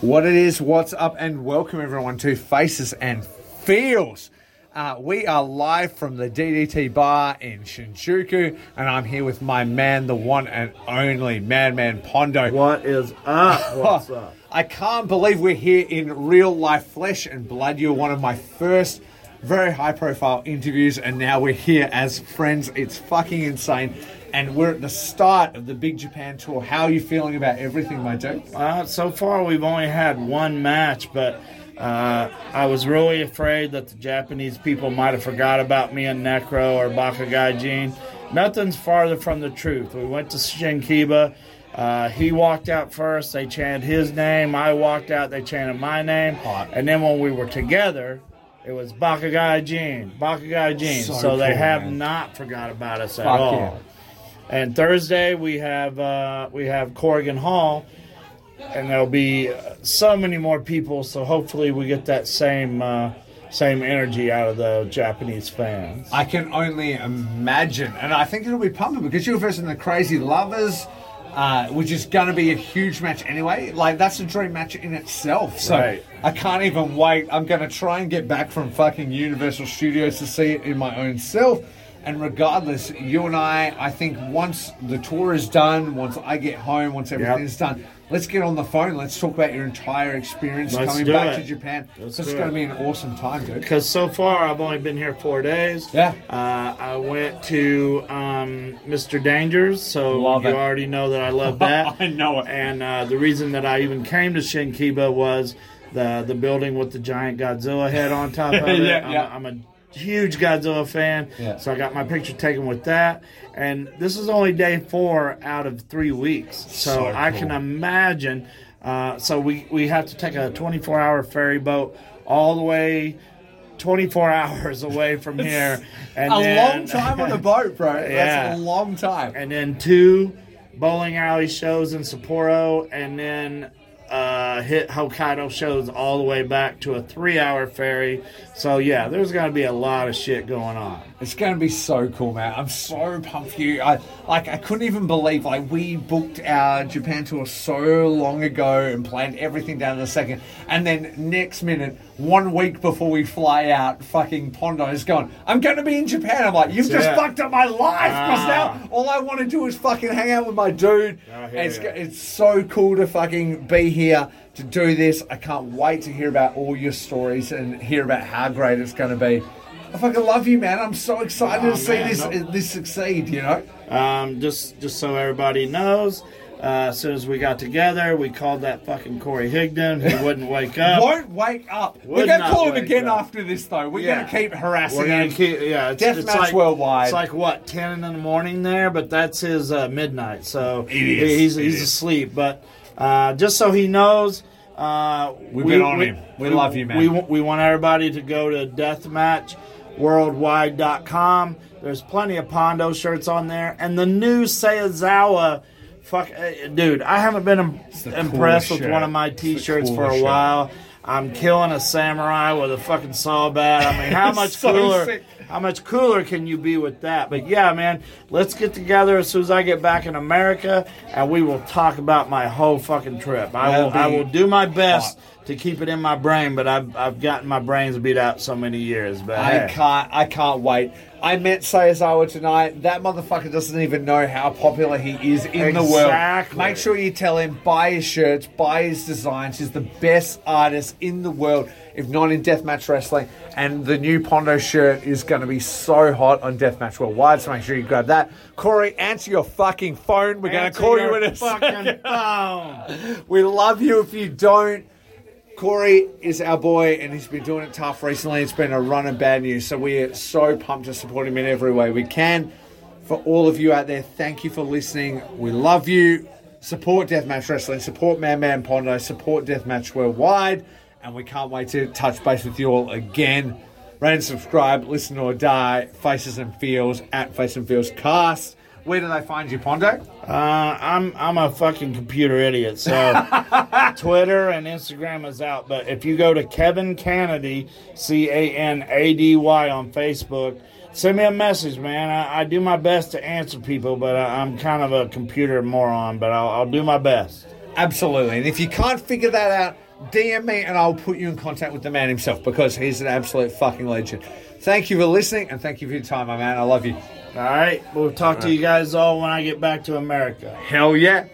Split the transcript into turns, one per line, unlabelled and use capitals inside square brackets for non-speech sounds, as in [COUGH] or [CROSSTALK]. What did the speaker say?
What it is, what's up, and welcome everyone to Faces and Feels. Uh, we are live from the DDT bar in Shinjuku, and I'm here with my man, the one and only Madman Pondo.
What is up? [LAUGHS] What's up?
I can't believe we're here in real life flesh and blood. You're one of my first very high profile interviews, and now we're here as friends. It's fucking insane. And we're at the start of the Big Japan tour. How are you feeling about everything, my dude?
Uh, so far, we've only had one match, but uh, I was really afraid that the Japanese people might have forgot about me and Necro or Bakagaijin. Nothing's farther from the truth. We went to Shinkiba. Uh, he walked out first. They chanted his name. I walked out. They chanted my name.
Hot.
And then when we were together, it was Bakagaijin, Bakagaijin.
So
So, they have
man.
not forgot about us at
Fuck
all.
yeah.
And Thursday we have uh, we have Korakuen Hall, and there'll be so many more people. So hopefully we get that same uh, same energy out of the Japanese fans.
I can only imagine, and I think it'll be pumping because you're versus the Crazy Lovers, uh, which is going to be a huge match anyway. Like that's a dream match in itself. So
Right.
I can't even wait. I'm going to try and get back from fucking Universal Studios to see it in my own self. And regardless, you and I, I think once the tour is done, once I get home, once everything's done, let's get on the phone. Let's talk about your entire experience
Let's
coming back
it.
to Japan.
Let's
it's
do
going to be an awesome time, dude.
Because so far I've only been here four days.
Yeah.
Uh, I went to um, Mr. Dangers, so
Love
you
it.
already know that I love [LAUGHS] that.
I know it.
And uh, the reason that I even came to Shinkiba was the the building with the giant Godzilla head on top [LAUGHS] of it.
Yeah,
I'm,
yeah.
I'm a huge Godzilla fan,
Yeah.
so I got my picture taken with that. And this is only day four out of three weeks, so,
So
I
cool.
can imagine. Uh, so we we have to take a 24 hour ferry boat all the way. 24 [LAUGHS] hours away from here, and
a
then,
long time on the [LAUGHS] boat, bro.
Yeah.
That's a long time.
and then two bowling alley shows in Sapporo, and then uh, hit Hokkaido shows all the way back to a three-hour ferry. So yeah, there's gonna be a lot of shit going on.
It's going to be so cool, man. I'm so pumped for you. I like. I couldn't even believe like we booked our Japan tour so long ago and planned everything down to the second, and then next minute, one week before we fly out, fucking Pondo is gone. I'm going to be in Japan. I'm like, you've just fucked up my life because
Ah.
now all I want to do is fucking hang out with my dude.
I
And
hear
it's, it's so cool to fucking be here to do this. I can't wait to hear about all your stories and hear about how great it's going to be. I fucking love you, man. I'm so excited
Oh,
to see
man,
this
no-
this succeed. You know,
Um, just just so everybody knows. Uh, as soon as we got together, we called that fucking Corey Higdon. He [LAUGHS] wouldn't wake up.
won't wake up. We're gonna call him again
up.
after this, though. We're
Yeah.
gonna keep harassing
We're gonna
him.
keep, yeah, it's, it's like,
worldwide.
It's like what ten in the morning there, but that's his uh, midnight, so
is,
he's he's asleep. But uh, just so he knows, uh,
We've been on him. We love you, man.
We, want- we want everybody to go to deathmatchworldwide.com. There's plenty of Pondo shirts on there, and the new Sayazawa. Fuck, uh, dude, I haven't been im- impressed with one of my T-shirts for a
shirt.
while. I'm killing a samurai with a fucking saw bat. I mean, how [LAUGHS] much
So
cooler?
sick.
How much cooler can you be with that? But yeah, man, let's get together as soon as I get back in America, and we will talk about my whole fucking trip. I will. I will do my best
hot.
To keep it in my brain, but I've I've gotten my brains beat out so many years. But
I
hey.
can't. I can't wait. I met Sayazawa tonight. That motherfucker doesn't even know how popular he is in the world.
Exactly.
Make sure you tell him buy his shirts, buy his designs. He's the best artist in the world, if not in deathmatch wrestling. And the new Pondo shirt is going to be so hot on Deathmatch Worldwide. So make sure you grab that. Corey, answer your fucking phone. We're going to call you in a
fucking
second.
phone. [LAUGHS]
We love you if you don't. Corey is our boy, and he's been doing it tough recently. It's been a run of bad news, so we're so pumped to support him in every way we can. For all of you out there, thank you for listening. We love you. Support Deathmatch Wrestling, support Madman Pondo, support Deathmatch Worldwide, and we can't wait to touch base with you all again. Rate and subscribe, listen or die, Faces and Feels at Face and Feels Cast. Where do they find you, Pondo?
Uh, I'm I'm a fucking computer idiot, so [LAUGHS] Twitter and Instagram is out. But if you go to Kevin Canady, C A N A D Y on Facebook, send me a message, man. I, I do my best to answer people, but I, I'm kind of a computer moron. But I'll, I'll do my best.
Absolutely. And if you can't figure that out, DM me and I'll put you in contact with the man himself because he's an absolute fucking legend. Thank you for listening and thank you for your time, my man. I love you.
All right. We'll talk to you guys all when I get back to America.
Hell yeah.